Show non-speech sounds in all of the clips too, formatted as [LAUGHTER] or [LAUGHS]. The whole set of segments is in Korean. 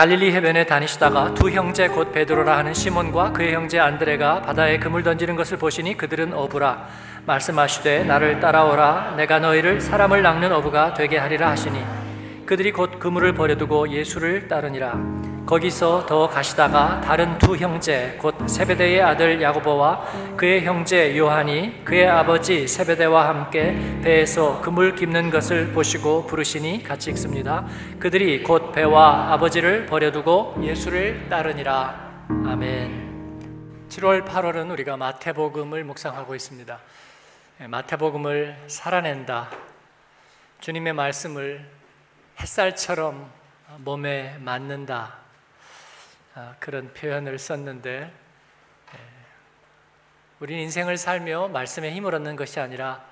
갈릴리 해변에 다니시다가 두 형제 곧 베드로라 하는 시몬과 그의 형제 안드레가 바다에 그물 던지는 것을 보시니 그들은 어부라. 말씀하시되 나를 따라오라. 내가 너희를 사람을 낚는 어부가 되게 하리라 하시니 그들이 곧 그물을 버려두고 예수를 따르니라 거기서 더 가시다가 다른 두 형제 곧 세베대의 아들 야고보와 그의 형제 요한이 그의 아버지 세베대와 함께 배에서 그물 깁는 것을 보시고 부르시니 같이 읽습니다. 그들이 곧 배와 아버지를 버려두고 예수를 따르니라. 아멘. 7월 8월은 우리가 마태복음을 묵상하고 있습니다. 예, 마태복음을 살아낸다. 주님의 말씀을 햇살처럼 몸에 맞는다. 아, 그런 표현을 썼는데 예, 우리 인생을 살며 말씀에 힘을 얻는 것이 아니라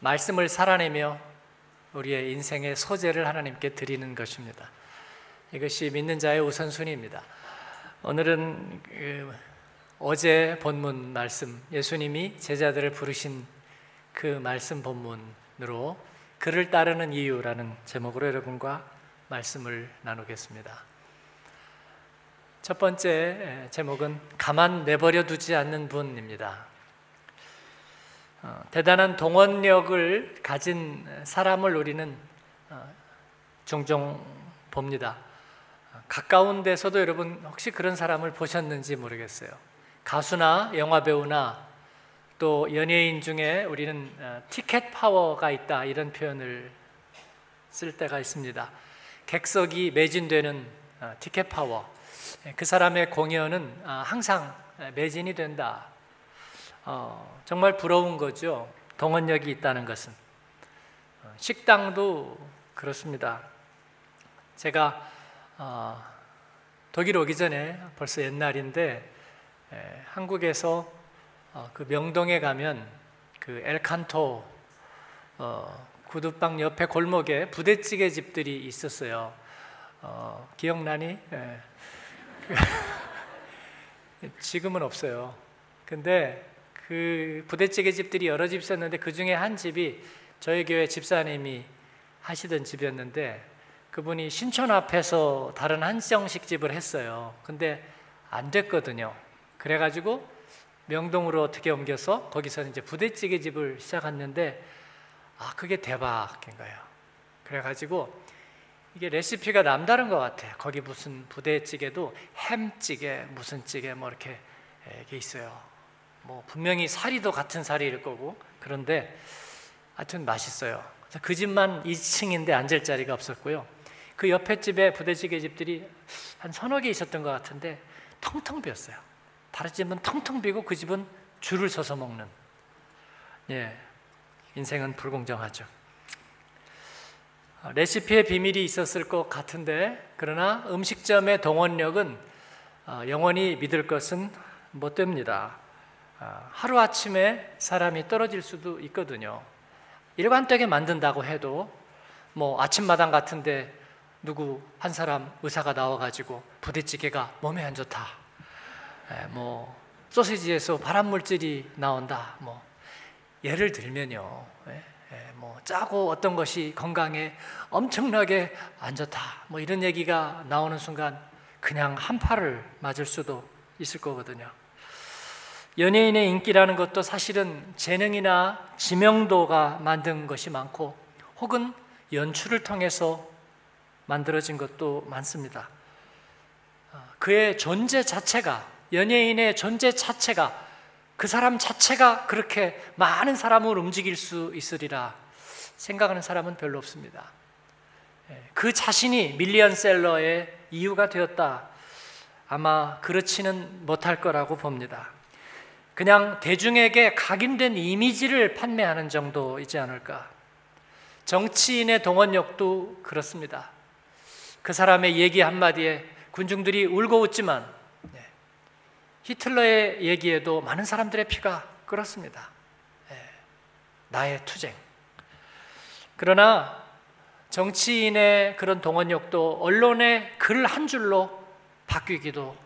말씀을 살아내며 우리의 인생의 소재를 하나님께 드리는 것입니다. 이것이 믿는 자의 우선순위입니다. 오늘은 그 어제 본문 말씀 예수님이 제자들을 부르신 그 말씀 본문으로 그를 따르는 이유라는 제목으로 여러분과 말씀을 나누겠습니다. 첫 번째 제목은 가만 내버려 두지 않는 분입니다. 어, 대단한 동원력을 가진 사람을 우리는 어, 종종 봅니다. 가까운 데서도 여러분 혹시 그런 사람을 보셨는지 모르겠어요. 가수나 영화 배우나 또 연예인 중에 우리는 어, 티켓 파워가 있다 이런 표현을 쓸 때가 있습니다. 객석이 매진되는 어, 티켓 파워. 예, 그 사람의 공연은 아, 항상 매진이 된다. 어, 정말 부러운 거죠. 동원력이 있다는 것은. 어, 식당도 그렇습니다. 제가 어, 독일 오기 전에 벌써 옛날인데 에, 한국에서 어, 그 명동에 가면 그 엘칸토 어, 구두방 옆에 골목에 부대찌개 집들이 있었어요. 어, 기억나니? 예. [LAUGHS] 지금은 없어요. 근데 그 부대찌개 집들이 여러 집 있었는데 그 중에 한 집이 저희 교회 집사님이 하시던 집이었는데 그분이 신촌 앞에서 다른 한정식 집을 했어요. 근데 안 됐거든요. 그래가지고 명동으로 어떻게 옮겨서 거기서 이제 부대찌개 집을 시작했는데 아 그게 대박인 거예요. 그래가지고 이게 레시피가 남다른 것 같아요. 거기 무슨 부대찌개도 햄찌개, 무슨 찌개 뭐 이렇게 이게 있어요. 뭐 분명히 사리도 같은 사리일 거고 그런데 하여튼 맛있어요. 그 집만 2층인데 앉을 자리가 없었고요. 그 옆에 집에 부대찌개 집들이 한 서너 개 있었던 것 같은데 텅텅 비었어요. 다른 집은 텅텅 비고 그 집은 줄을 서서 먹는. 예, 인생은 불공정하죠. 레시피의 비밀이 있었을 것 같은데 그러나 음식점의 동원력은 어, 영원히 믿을 것은 못 됩니다. 어, 하루 아침에 사람이 떨어질 수도 있거든요. 일관되게 만든다고 해도 뭐 아침마당 같은데 누구 한 사람 의사가 나와가지고 부대찌개가 몸에 안 좋다. 뭐 소시지에서 발암 물질이 나온다. 뭐 예를 들면요. 뭐 짜고 어떤 것이 건강에 엄청나게 안 좋다. 뭐 이런 얘기가 나오는 순간 그냥 한 팔을 맞을 수도 있을 거거든요. 연예인의 인기라는 것도 사실은 재능이나 지명도가 만든 것이 많고 혹은 연출을 통해서 만들어진 것도 많습니다. 어, 그의 존재 자체가 연예인의 존재 자체가 그 사람 자체가 그렇게 많은 사람을 움직일 수 있으리라 생각하는 사람은 별로 없습니다. 예, 그 자신이 밀리언셀러의 이유가 되었다. 아마 그렇지는 못할 거라고 봅니다. 그냥 대중에게 각인된 이미지를 판매하는 정도이지 않을까. 정치인의 동원력도 그렇습니다. 그 사람의 얘기 한마디에 군중들이 울고 웃지만 네, 히틀러의 얘기에도 많은 사람들의 피가 끓었습니다. 네, 나의 투쟁. 그러나 정치인의 그런 동원력도 언론의 글 한 줄로 바뀌기도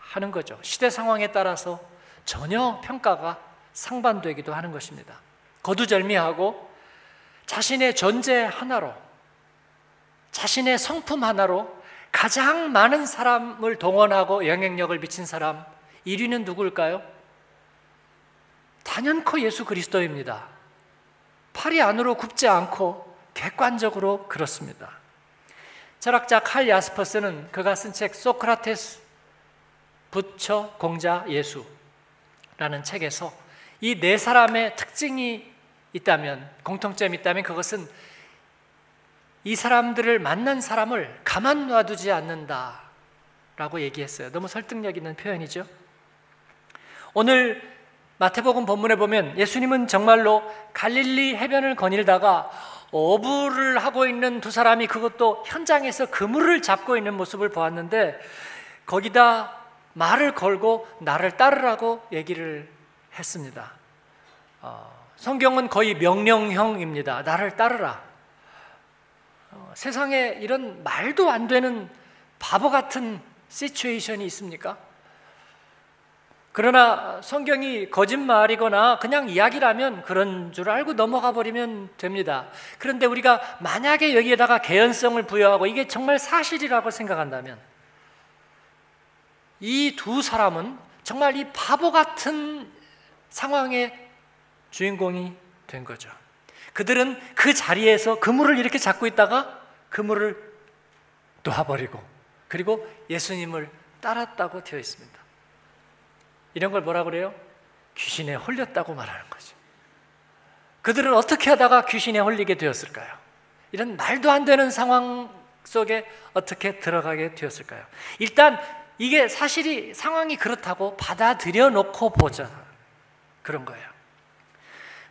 하는 거죠. 시대 상황에 따라서 전혀 평가가 상반되기도 하는 것입니다. 거두절미하고 자신의 존재 하나로 자신의 성품 하나로 가장 많은 사람을 동원하고 영향력을 미친 사람 1위는 누구일까요? 단연코 예수 그리스도입니다. 팔이 안으로 굽지 않고 객관적으로 그렇습니다. 철학자 칼 야스퍼스는 그가 쓴 책 소크라테스 부처 공자 예수라는 책에서 이 네 사람의 특징이 있다면 공통점이 있다면 그것은 이 사람들을 만난 사람을 가만 놔두지 않는다라고 얘기했어요. 너무 설득력 있는 표현이죠. 오늘 마태복음 본문에 보면 예수님은 정말로 갈릴리 해변을 거닐다가 어부를 하고 있는 두 사람이 그것도 현장에서 그물을 잡고 있는 모습을 보았는데 거기다 말을 걸고 나를 따르라고 얘기를 했습니다. 어, 성경은 거의 명령형입니다. 나를 따르라. 어, 세상에 이런 말도 안 되는 바보 같은 시츄에이션이 있습니까? 그러나 성경이 거짓말이거나 그냥 이야기라면 그런 줄 알고 넘어가 버리면 됩니다. 그런데 우리가 만약에 여기에다가 개연성을 부여하고 이게 정말 사실이라고 생각한다면 이 두 사람은 정말 이 바보 같은 상황의 주인공이 된 거죠. 그들은 그 자리에서 그물을 이렇게 잡고 있다가 그물을 놓아버리고 그리고 예수님을 따랐다고 되어 있습니다. 이런 걸 뭐라 그래요? 귀신에 홀렸다고 말하는 거죠. 그들은 어떻게 하다가 귀신에 홀리게 되었을까요? 이런 말도 안 되는 상황 속에 어떻게 들어가게 되었을까요? 일단 이게 사실이 상황이 그렇다고 받아들여 놓고 보자. 그런 거예요.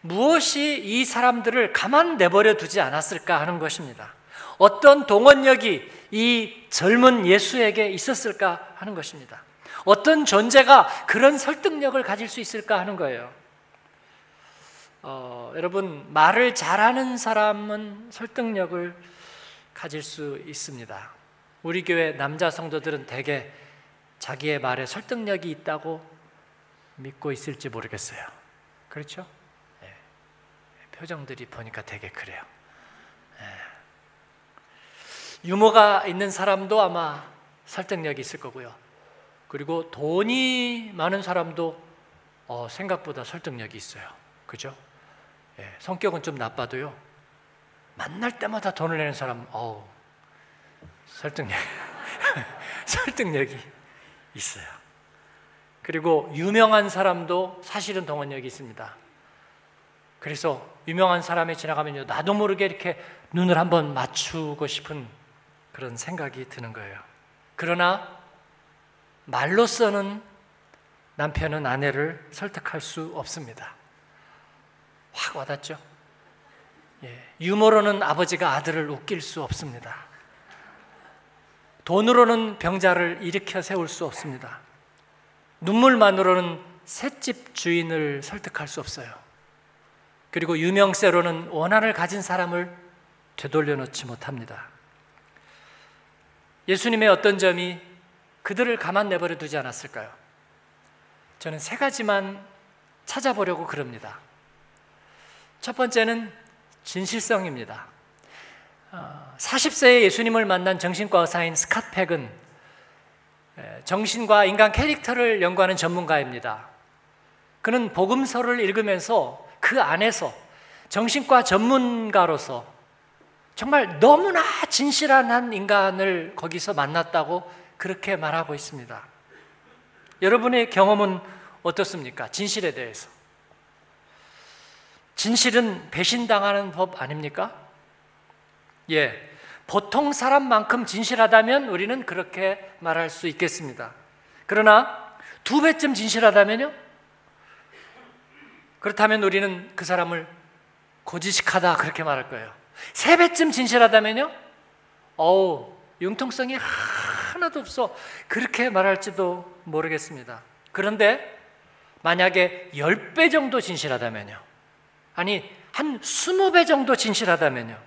무엇이 이 사람들을 가만 내버려 두지 않았을까 하는 것입니다. 어떤 동원력이 이 젊은 예수에게 있었을까 하는 것입니다. 어떤 존재가 그런 설득력을 가질 수 있을까 하는 거예요. 어, 여러분, 말을 잘하는 사람은 설득력을 가질 수 있습니다. 우리 교회 남자 성도들은 대개 자기의 말에 설득력이 있다고 믿고 있을지 모르겠어요. 그렇죠? 네. 표정들이 보니까 되게 그래요. 네. 유머가 있는 사람도 아마 설득력이 있을 거고요. 그리고 돈이 많은 사람도 어, 생각보다 설득력이 있어요. 그죠? 예, 성격은 좀 나빠도요. 만날 때마다 돈을 내는 사람, 어우, 설득력, [LAUGHS] 설득력이 있어요. 그리고 유명한 사람도 사실은 동원력이 있습니다. 그래서 유명한 사람이 지나가면요, 나도 모르게 이렇게 눈을 한번 맞추고 싶은 그런 생각이 드는 거예요. 그러나 말로서는 남편은 아내를 설득할 수 없습니다. 확 와닿죠? 예, 유머로는 아버지가 아들을 웃길 수 없습니다. 돈으로는 병자를 일으켜 세울 수 없습니다. 눈물만으로는 셋집 주인을 설득할 수 없어요. 그리고 유명세로는 원한을 가진 사람을 되돌려 놓지 못합니다. 예수님의 어떤 점이 그들을 가만 내버려 두지 않았을까요? 저는 세 가지만 찾아보려고 그럽니다. 첫 번째는 진실성입니다. 40세에 어, 예수님을 만난 정신과 의사인 스캇 팩은 정신과 인간 캐릭터를 연구하는 전문가입니다. 그는 복음서를 읽으면서 그 안에서 정신과 전문가로서 정말 너무나 진실한 한 인간을 거기서 만났다고 그렇게 말하고 있습니다. 여러분의 경험은 어떻습니까? 진실에 대해서. 진실은 배신당하는 법 아닙니까? 예. 보통 사람만큼 진실하다면 우리는 그렇게 말할 수 있겠습니다. 그러나 두 배쯤 진실하다면요? 그렇다면 우리는 그 사람을 고지식하다 그렇게 말할 거예요. 세 배쯤 진실하다면요? 어우, 융통성이 하나도 없어. 그렇게 말할지도 모르겠습니다. 그런데 만약에 10배 정도 진실하다면요. 아니, 한 20배 정도 진실하다면요.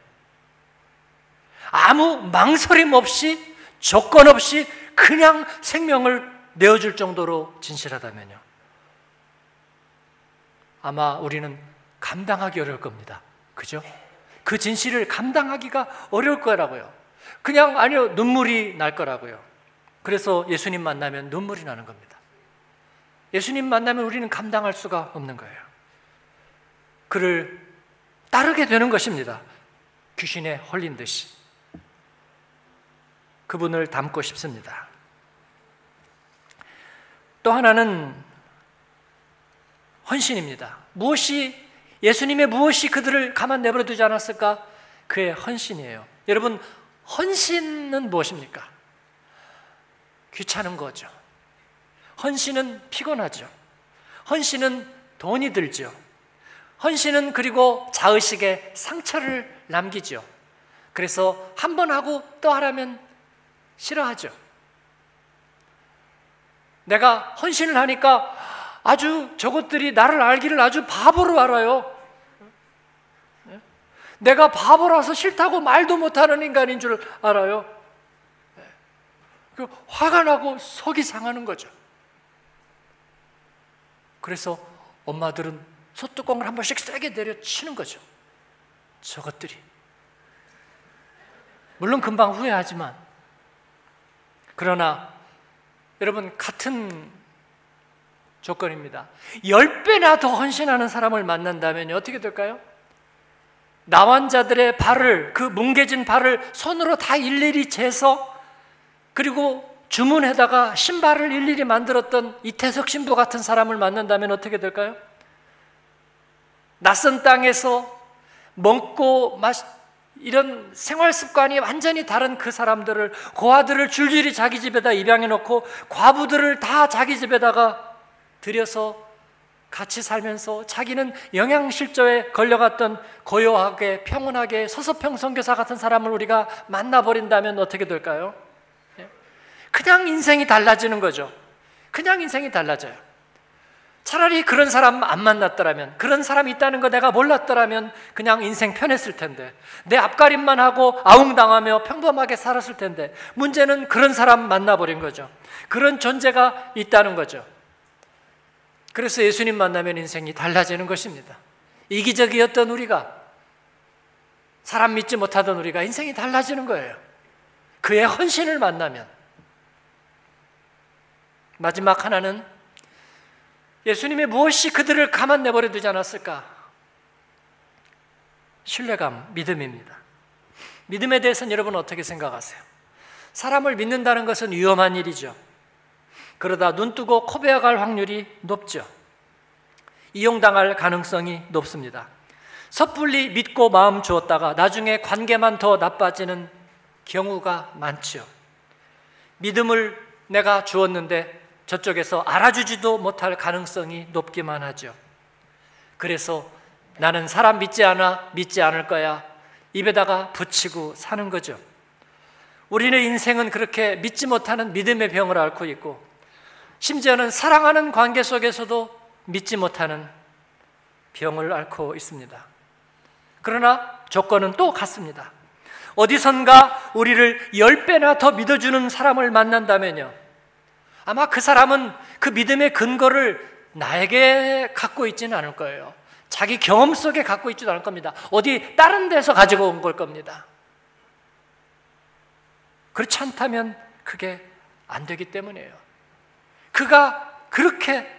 아무 망설임 없이 조건 없이 그냥 생명을 내어줄 정도로 진실하다면요. 아마 우리는 감당하기 어려울 겁니다. 그죠? 그 진실을 감당하기가 어려울 거라고요. 그냥 아니요 눈물이 날 거라고요. 그래서 예수님 만나면 눈물이 나는 겁니다. 예수님 만나면 우리는 감당할 수가 없는 거예요. 그를 따르게 되는 것입니다. 귀신에 홀린 듯이. 그분을 닮고 싶습니다. 또 하나는 헌신입니다. 무엇이 예수님의 무엇이 그들을 가만 내버려 두지 않았을까? 그의 헌신이에요. 여러분, 헌신은 무엇입니까? 귀찮은 거죠. 헌신은 피곤하죠. 헌신은 돈이 들죠. 헌신은 그리고 자의식에 상처를 남기죠. 그래서 한 번 하고 또 하라면 싫어하죠. 내가 헌신을 하니까 아주 저것들이 나를 알기를 아주 바보로 알아요. 내가 바보라서 싫다고 말도 못하는 인간인 줄 알아요. 그 화가 나고 속이 상하는 거죠. 그래서 엄마들은 소뚜껑을 한 번씩 세게 내려치는 거죠. 저것들이. 물론 금방 후회하지만, 그러나 여러분, 같은 조건입니다. 10배나 더 헌신하는 사람을 만난다면 어떻게 될까요? 나환 자들의 발을 그 뭉개진 발을 손으로 다 일일이 재서 그리고 주문에다가 신발을 일일이 만들었던 이태석 신부 같은 사람을 만난다면 어떻게 될까요? 낯선 땅에서 먹고 마시 이런 생활 습관이 완전히 다른 그 사람들을 고아들을 줄줄이 자기 집에다 입양해 놓고 과부들을 다 자기 집에다가 들여서 같이 살면서 자기는 영양실조에 걸려갔던 고요하게 평온하게 서서평 선교사 같은 사람을 우리가 만나버린다면 어떻게 될까요? 예? 그냥 인생이 달라지는 거죠. 그냥 인생이 달라져요. 차라리 그런 사람 안 만났더라면, 그런 사람이 있다는 거 내가 몰랐더라면 그냥 인생 편했을 텐데, 내 앞가림만 하고 아웅당하며 평범하게 살았을 텐데, 문제는 그런 사람 만나버린 거죠. 그런 존재가 있다는 거죠. 그래서 예수님 만나면 인생이 달라지는 것입니다. 이기적이었던 우리가 사람 믿지 못하던 우리가 인생이 달라지는 거예요. 그의 헌신을 만나면 마지막 하나는 예수님의 무엇이 그들을 가만 내버려 두지 않았을까? 신뢰감, 믿음입니다. 믿음에 대해서는 여러분 어떻게 생각하세요? 사람을 믿는다는 것은 위험한 일이죠. 그러다 눈 뜨고 코베어갈 확률이 높죠. 이용당할 가능성이 높습니다. 섣불리 믿고 마음 주었다가 나중에 관계만 더 나빠지는 경우가 많죠. 믿음을 내가 주었는데 저쪽에서 알아주지도 못할 가능성이 높기만 하죠. 그래서 나는 사람 믿지 않아, 믿지 않을 거야. 입에다가 붙이고 사는 거죠. 우리는 인생은 그렇게 믿지 못하는 믿음의 병을 앓고 있고, 심지어는 사랑하는 관계 속에서도 믿지 못하는 병을 앓고 있습니다. 그러나 조건은 또 같습니다. 어디선가 우리를 열 배나 더 믿어주는 사람을 만난다면요. 아마 그 사람은 그 믿음의 근거를 나에게 갖고 있지는 않을 거예요. 자기 경험 속에 갖고 있지도 않을 겁니다. 어디 다른 데서 가지고 온 걸 겁니다. 그렇지 않다면 그게 안 되기 때문이에요. 그가 그렇게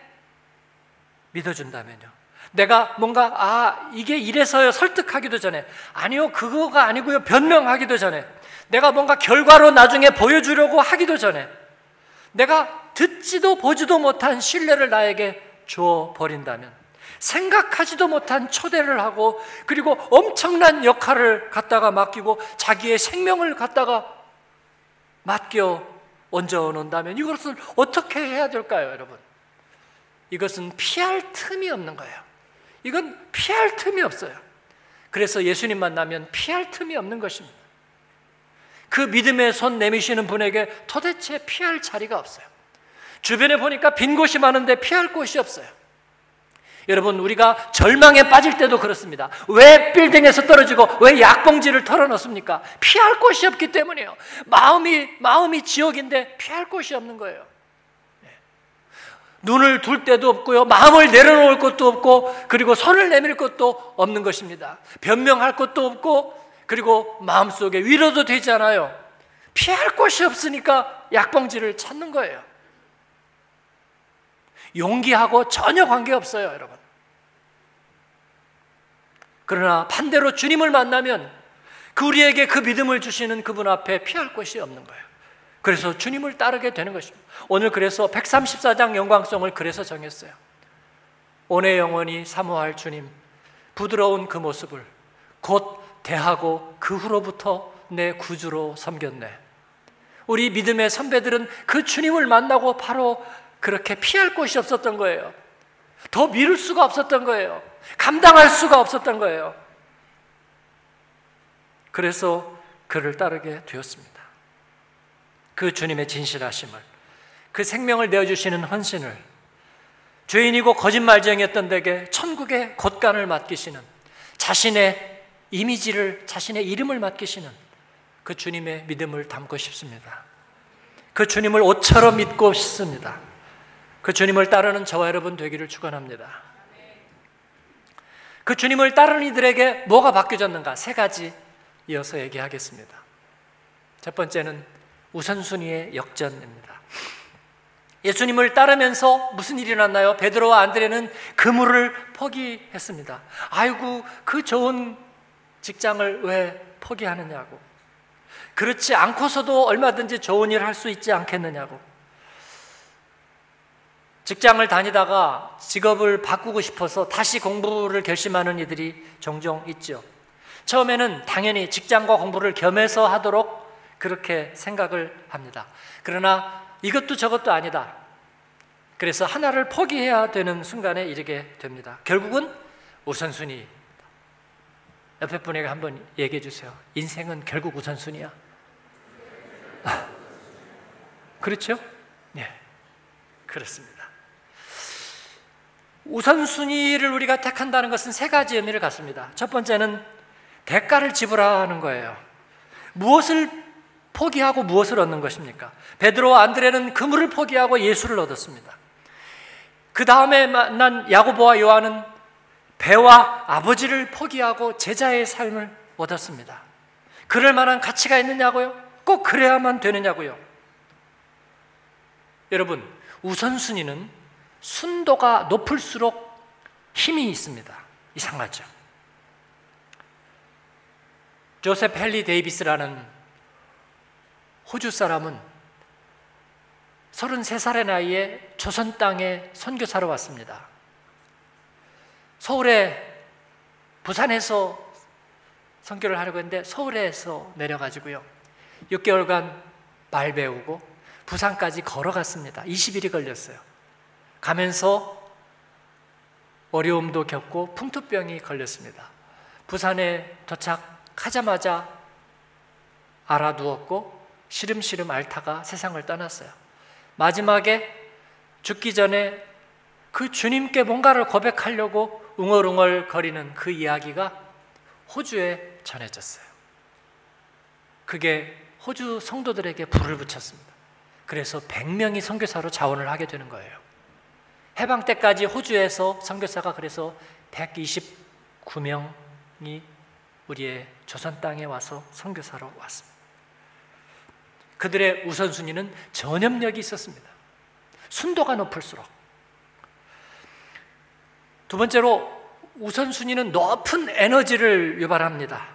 믿어준다면요. 내가 뭔가, 아, 이게 이래서요. 설득하기도 전에. 아니요, 그거가 아니고요. 변명하기도 전에. 내가 뭔가 결과로 나중에 보여주려고 하기도 전에. 내가 듣지도 보지도 못한 신뢰를 나에게 줘 버린다면. 생각하지도 못한 초대를 하고 그리고 엄청난 역할을 갖다가 맡기고 자기의 생명을 갖다가 맡겨 얹어 놓는다면 이것을 어떻게 해야 될까요, 여러분? 이것은 피할 틈이 없는 거예요. 이건 피할 틈이 없어요. 그래서 예수님 만나면 피할 틈이 없는 것입니다. 그 믿음의 손 내미시는 분에게 도대체 피할 자리가 없어요. 주변에 보니까 빈 곳이 많은데 피할 곳이 없어요. 여러분, 우리가 절망에 빠질 때도 그렇습니다. 왜 빌딩에서 떨어지고 왜 약봉지를 털어놓습니까? 피할 곳이 없기 때문이에요. 마음이, 마음이 지옥인데 피할 곳이 없는 거예요. 네. 눈을 둘 데도 없고요. 마음을 내려놓을 것도 없고, 그리고 손을 내밀 것도 없는 것입니다. 변명할 것도 없고, 그리고 마음속에 위로도 되지 않아요. 피할 곳이 없으니까 약봉지를 찾는 거예요. 용기하고 전혀 관계없어요, 여러분. 그러나 반대로 주님을 만나면 그 우리에게 그 믿음을 주시는 그분 앞에 피할 곳이 없는 거예요. 그래서 주님을 따르게 되는 것입니다. 오늘 그래서 134장 영광성을 그래서 정했어요. 오내 영원히 사모할 주님, 부드러운 그 모습을 곧 대하고 그 후로부터 내 구주로 섬겼네. 우리 믿음의 선배들은 그 주님을 만나고 바로 그렇게 피할 곳이 없었던 거예요. 더 미룰 수가 없었던 거예요. 감당할 수가 없었던 거예요. 그래서 그를 따르게 되었습니다. 그 주님의 진실하심을, 그 생명을 내어주시는 헌신을, 죄인이고 거짓말쟁이였던 데게 천국의 곳간을 맡기시는 자신의 이미지를, 자신의 이름을 맡기시는 그 주님의 믿음을 담고 싶습니다. 그 주님을 옷처럼 믿고 싶습니다. 그 주님을 따르는 저와 여러분 되기를 축원합니다. 그 주님을 따르는 이들에게 뭐가 바뀌어졌는가? 세 가지 이어서 얘기하겠습니다. 첫 번째는 우선순위의 역전입니다. 예수님을 따르면서 무슨 일이 일어났나요? 베드로와 안드레는 그물을 포기했습니다. 아이고 그 좋은 직장을 왜 포기하느냐고. 그렇지 않고서도 얼마든지 좋은 일 할 수 있지 않겠느냐고. 직장을 다니다가 직업을 바꾸고 싶어서 다시 공부를 결심하는 이들이 종종 있죠. 처음에는 당연히 직장과 공부를 겸해서 하도록 그렇게 생각을 합니다. 그러나 이것도 저것도 아니다. 그래서 하나를 포기해야 되는 순간에 이르게 됩니다. 결국은 우선순위. 옆에 분에게 한번 얘기해 주세요. 인생은 결국 우선순위야. 아, 그렇죠? 네. 그렇습니다. 우선순위를 우리가 택한다는 것은 세 가지 의미를 갖습니다. 첫 번째는 대가를 지불하는 거예요. 무엇을 포기하고 무엇을 얻는 것입니까? 베드로와 안드레는 그물을 포기하고 예수를 얻었습니다. 그 다음에 만난 야고보와 요한은 배와 아버지를 포기하고 제자의 삶을 얻었습니다. 그럴 만한 가치가 있느냐고요? 꼭 그래야만 되느냐고요? 여러분, 우선순위는 순도가 높을수록 힘이 있습니다. 이상하죠? 조셉 헨리 데이비스라는 호주 사람은 33살의 나이에 조선 땅에 선교사로 왔습니다. 서울에 부산에서 선교를 하려고 했는데 서울에서 내려가지고요. 6개월간 말 배우고 부산까지 걸어갔습니다. 20일이 걸렸어요. 가면서 어려움도 겪고 풍토병이 걸렸습니다. 부산에 도착하자마자 알아두었고 시름시름 앓다가 세상을 떠났어요. 마지막에 죽기 전에 그 주님께 뭔가를 고백하려고 웅얼웅얼 거리는 그 이야기가 호주에 전해졌어요. 그게 호주 성도들에게 불을 붙였습니다. 그래서 100명이 선교사로 자원을 하게 되는 거예요. 해방 때까지 호주에서 선교사가 그래서 129명이 우리의 조선 땅에 와서 선교사로 왔습니다. 그들의 우선순위는 전염력이 있었습니다. 순도가 높을수록. 두 번째로 우선순위는 높은 에너지를 유발합니다.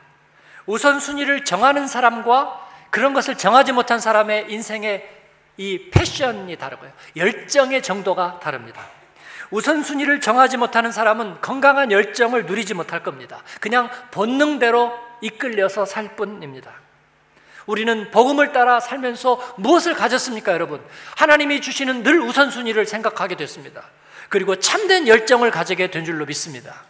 우선순위를 정하는 사람과 그런 것을 정하지 못한 사람의 인생의 이 패션이 다르고요. 열정의 정도가 다릅니다. 우선순위를 정하지 못하는 사람은 건강한 열정을 누리지 못할 겁니다. 그냥 본능대로 이끌려서 살 뿐입니다. 우리는 복음을 따라 살면서 무엇을 가졌습니까, 여러분? 하나님이 주시는 늘 우선순위를 생각하게 됐습니다. 그리고 참된 열정을 가지게 된 줄로 믿습니다.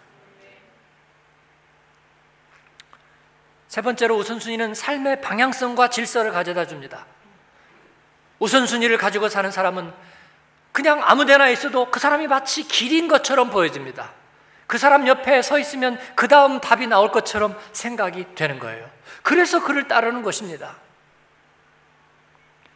세 번째로 우선순위는 삶의 방향성과 질서를 가져다 줍니다. 우선순위를 가지고 사는 사람은 그냥 아무 데나 있어도 그 사람이 마치 길인 것처럼 보여집니다. 그 사람 옆에 서 있으면 그 다음 답이 나올 것처럼 생각이 되는 거예요. 그래서 그를 따르는 것입니다.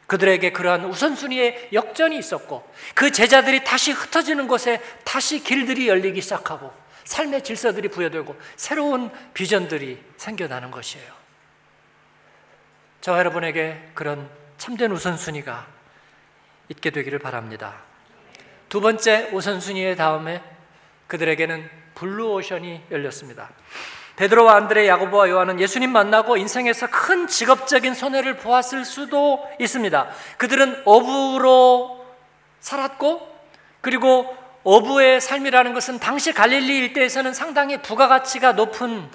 그들에게 그러한 우선순위의 역전이 있었고 그 제자들이 다시 흩어지는 곳에 다시 길들이 열리기 시작하고 삶의 질서들이 부여되고 새로운 비전들이 생겨나는 것이에요. 저와 여러분에게 그런 참된 우선순위가 있게 되기를 바랍니다. 두 번째 우선순위의 다음에 그들에게는 블루오션이 열렸습니다. 베드로와 안드레, 야고보와 요한은 예수님 만나고 인생에서 큰 직업적인 손해를 보았을 수도 있습니다. 그들은 어부로 살았고 그리고 어부의 삶이라는 것은 당시 갈릴리 일대에서는 상당히 부가가치가 높은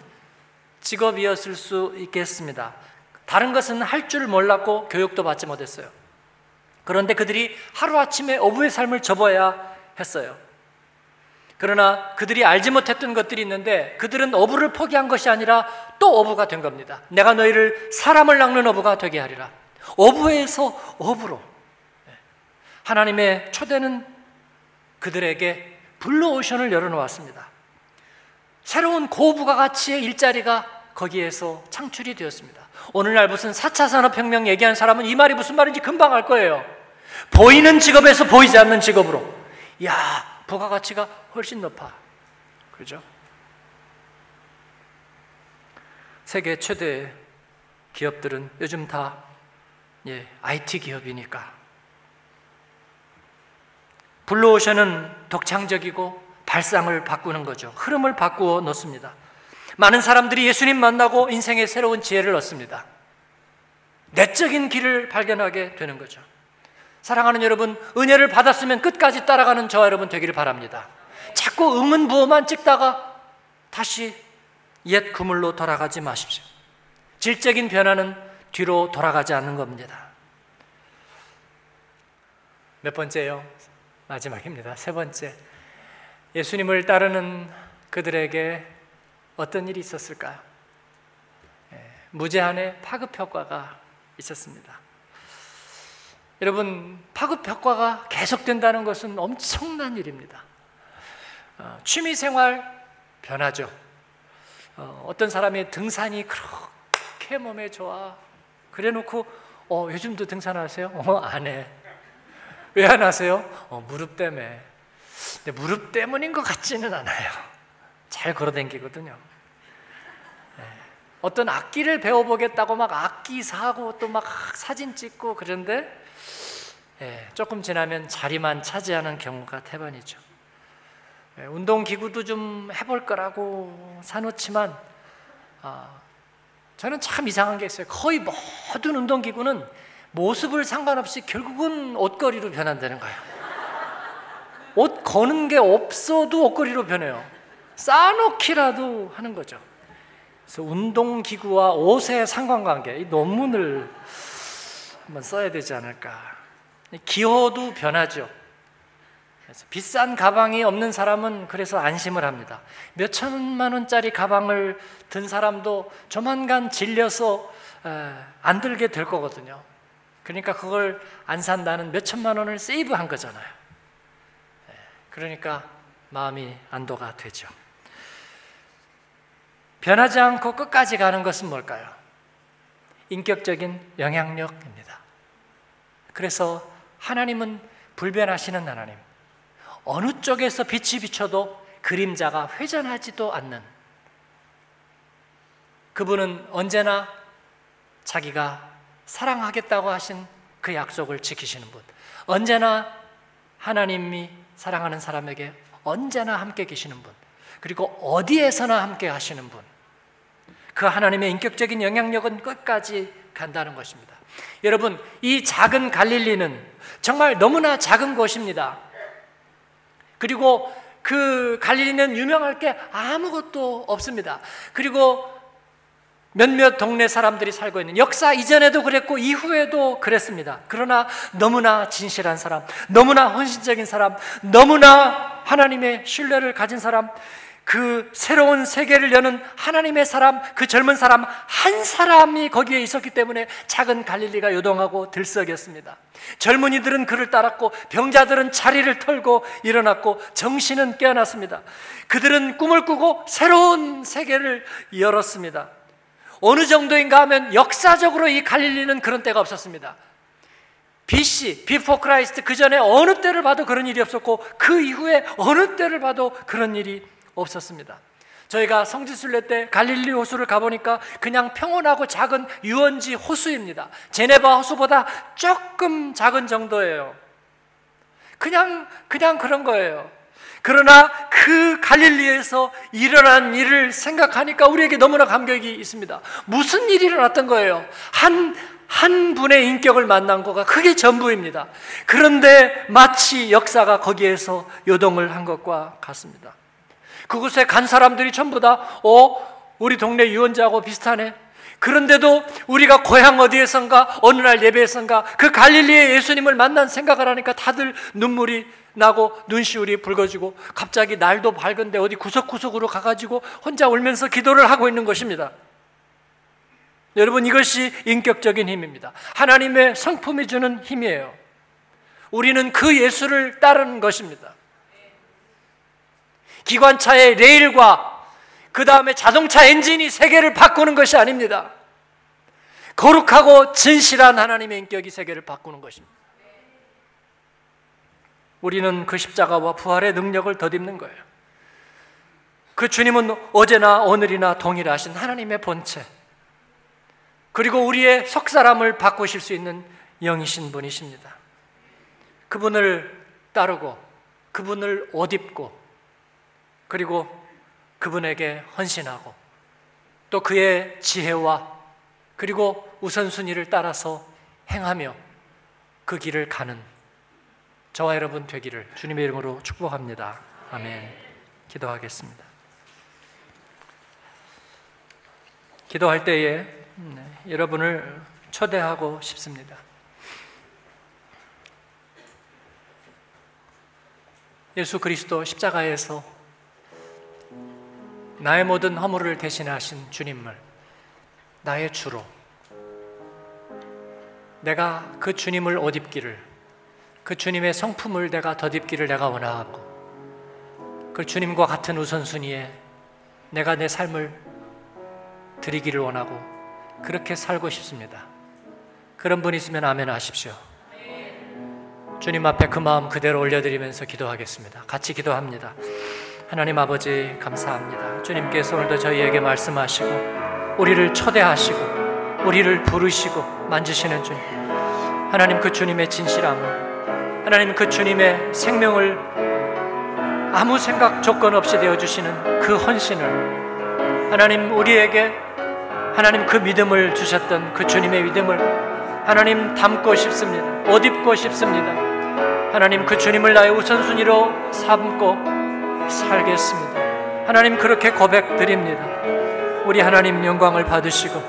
직업이었을 수 있겠습니다. 다른 것은 할 줄 몰랐고 교육도 받지 못했어요. 그런데 그들이 하루아침에 어부의 삶을 접어야 했어요. 그러나 그들이 알지 못했던 것들이 있는데 그들은 어부를 포기한 것이 아니라 또 어부가 된 겁니다. 내가 너희를 사람을 낚는 어부가 되게 하리라. 어부에서 어부로. 하나님의 초대는 그들에게 블루오션을 열어놓았습니다. 새로운 고부가 가치의 일자리가 거기에서 창출이 되었습니다. 오늘날 무슨 4차 산업혁명 얘기하는 사람은 이 말이 무슨 말인지 금방 알 거예요. 보이는 직업에서 보이지 않는 직업으로. 야, 부가가치가 훨씬 높아. 그죠? 세계 최대 기업들은 요즘 다 예, IT 기업이니까. 블루오션은 독창적이고 발상을 바꾸는 거죠. 흐름을 바꾸어 놓습니다. 많은 사람들이 예수님 만나고 인생의 새로운 지혜를 얻습니다. 내적인 길을 발견하게 되는 거죠. 사랑하는 여러분, 은혜를 받았으면 끝까지 따라가는 저와 여러분 되기를 바랍니다. 자꾸 의문부호만 찍다가 다시 옛 그물로 돌아가지 마십시오. 질적인 변화는 뒤로 돌아가지 않는 겁니다. 몇 번째요? 마지막입니다. 세 번째. 예수님을 따르는 그들에게 어떤 일이 있었을까요? 예, 무제한의 파급 효과가 있었습니다. 여러분, 파급 효과가 계속된다는 것은 엄청난 일입니다. 어, 취미 생활 변하죠. 어, 떤 사람의 등산이 그렇게 몸에 좋아. 그래 놓고, 어, 요즘도 등산하세요? 어, 안 해. 왜 안 하세요? 어, 무릎 때문에. 근데 무릎 때문인 것 같지는 않아요. 잘 걸어 댕기거든요. 네. 어떤 악기를 배워보겠다고 막 악기 사고 또 막 사진 찍고 그런데 네. 조금 지나면 자리만 차지하는 경우가 대반이죠. 네. 운동기구도 좀 해볼 거라고 사놓지만 아, 저는 참 이상한 게 있어요. 거의 모든 운동기구는 모습을 상관없이 결국은 옷걸이로 변한다는 거예요. 옷 거는 게 없어도 옷걸이로 변해요. 쌓아놓기라도 하는 거죠. 그래서 운동기구와 옷의 상관관계, 이 논문을 한번 써야 되지 않을까. 기호도 변하죠. 그래서 비싼 가방이 없는 사람은 그래서 안심을 합니다. 몇 천만 원짜리 가방을 든 사람도 조만간 질려서 안 들게 될 거거든요. 그러니까 그걸 안 산다는 몇 천만 원을 세이브한 거잖아요. 그러니까 마음이 안도가 되죠. 변하지 않고 끝까지 가는 것은 뭘까요? 인격적인 영향력입니다. 그래서 하나님은 불변하시는 하나님. 어느 쪽에서 빛이 비춰도 그림자가 회전하지도 않는 그분은 언제나 자기가 사랑하겠다고 하신 그 약속을 지키시는 분. 언제나 하나님이 사랑하는 사람에게 언제나 함께 계시는 분. 그리고 어디에서나 함께 하시는 분. 그 하나님의 인격적인 영향력은 끝까지 간다는 것입니다. 여러분, 이 작은 갈릴리는 정말 너무나 작은 곳입니다. 그리고 그 갈릴리는 유명할 게 아무것도 없습니다. 그리고 몇몇 동네 사람들이 살고 있는 역사 이전에도 그랬고 이후에도 그랬습니다. 그러나 너무나 진실한 사람, 너무나 헌신적인 사람, 너무나 하나님의 신뢰를 가진 사람, 그 새로운 세계를 여는 하나님의 사람, 그 젊은 사람 한 사람이 거기에 있었기 때문에 작은 갈릴리가 요동하고 들썩였습니다. 젊은이들은 그를 따랐고 병자들은 자리를 털고 일어났고 정신은 깨어났습니다. 그들은 꿈을 꾸고 새로운 세계를 열었습니다. 어느 정도인가 하면 역사적으로 이 갈릴리는 그런 때가 없었습니다. BC, Before Christ 그 전에 어느 때를 봐도 그런 일이 없었고 그 이후에 어느 때를 봐도 그런 일이 없었습니다. 저희가 성지순례 때 갈릴리 호수를 가보니까 그냥 평온하고 작은 유원지 호수입니다. 제네바 호수보다 조금 작은 정도예요. 그냥, 그냥 그런 거예요. 그러나 그 갈릴리에서 일어난 일을 생각하니까 우리에게 너무나 감격이 있습니다. 무슨 일이 일어났던 거예요? 한, 한 분의 인격을 만난 거가 그게 전부입니다. 그런데 마치 역사가 거기에서 요동을 한 것과 같습니다. 그곳에 간 사람들이 전부 다, 어, 우리 동네 유언자하고 비슷하네. 그런데도 우리가 고향 어디에선가 어느 날 예배에선가 그 갈릴리의 예수님을 만난 생각을 하니까 다들 눈물이 나고 눈시울이 붉어지고 갑자기 날도 밝은데 어디 구석구석으로 가가지고 혼자 울면서 기도를 하고 있는 것입니다. 여러분 이것이 인격적인 힘입니다. 하나님의 성품이 주는 힘이에요. 우리는 그 예수를 따르는 것입니다. 기관차의 레일과 그 다음에 자동차 엔진이 세계를 바꾸는 것이 아닙니다. 거룩하고 진실한 하나님의 인격이 세계를 바꾸는 것입니다. 우리는 그 십자가와 부활의 능력을 덧입는 거예요. 그 주님은 어제나 오늘이나 동일하신 하나님의 본체, 그리고 우리의 속사람을 바꾸실 수 있는 영이신 분이십니다. 그분을 따르고, 그분을 옷 입고, 그리고 그분에게 헌신하고, 또 그의 지혜와 그리고 우선순위를 따라서 행하며 그 길을 가는 저와 여러분 되기를 주님의 이름으로 축복합니다. 아멘. 기도하겠습니다. 기도할 때에 네, 여러분을 초대하고 싶습니다. 예수 그리스도 십자가에서 나의 모든 허물을 대신하신 주님을 나의 주로 내가 그 주님을 옷 입기를 그 주님의 성품을 내가 덧입기를 내가 원하고 그 주님과 같은 우선순위에 내가 내 삶을 드리기를 원하고 그렇게 살고 싶습니다. 그런 분 있으면 아멘 하십시오. 주님 앞에 그 마음 그대로 올려드리면서 기도하겠습니다. 같이 기도합니다. 하나님 아버지 감사합니다. 주님께서 오늘도 저희에게 말씀하시고 우리를 초대하시고 우리를 부르시고 만지시는 주님. 하나님 그 주님의 진실함을 하나님 그 주님의 생명을 아무 생각 조건 없이 되어 주시는 그 헌신을 하나님 우리에게 하나님 그 믿음을 주셨던 그 주님의 믿음을 하나님 담고 싶습니다. 옷 입고 싶습니다. 하나님 그 주님을 나의 우선순위로 삼고 살겠습니다. 하나님 그렇게 고백 드립니다. 우리 하나님 영광을 받으시고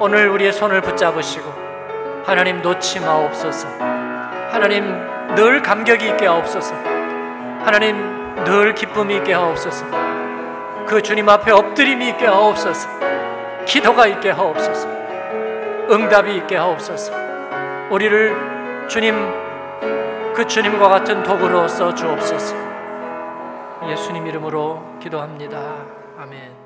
오늘 우리의 손을 붙잡으시고 하나님 놓지 마옵소서. 하나님 늘 감격이 있게 하옵소서. 하나님 늘 기쁨이 있게 하옵소서. 그 주님 앞에 엎드림이 있게 하옵소서. 기도가 있게 하옵소서. 응답이 있게 하옵소서. 우리를 주님 그 주님과 같은 도구로 써 주옵소서. 예수님 이름으로 기도합니다. 아멘.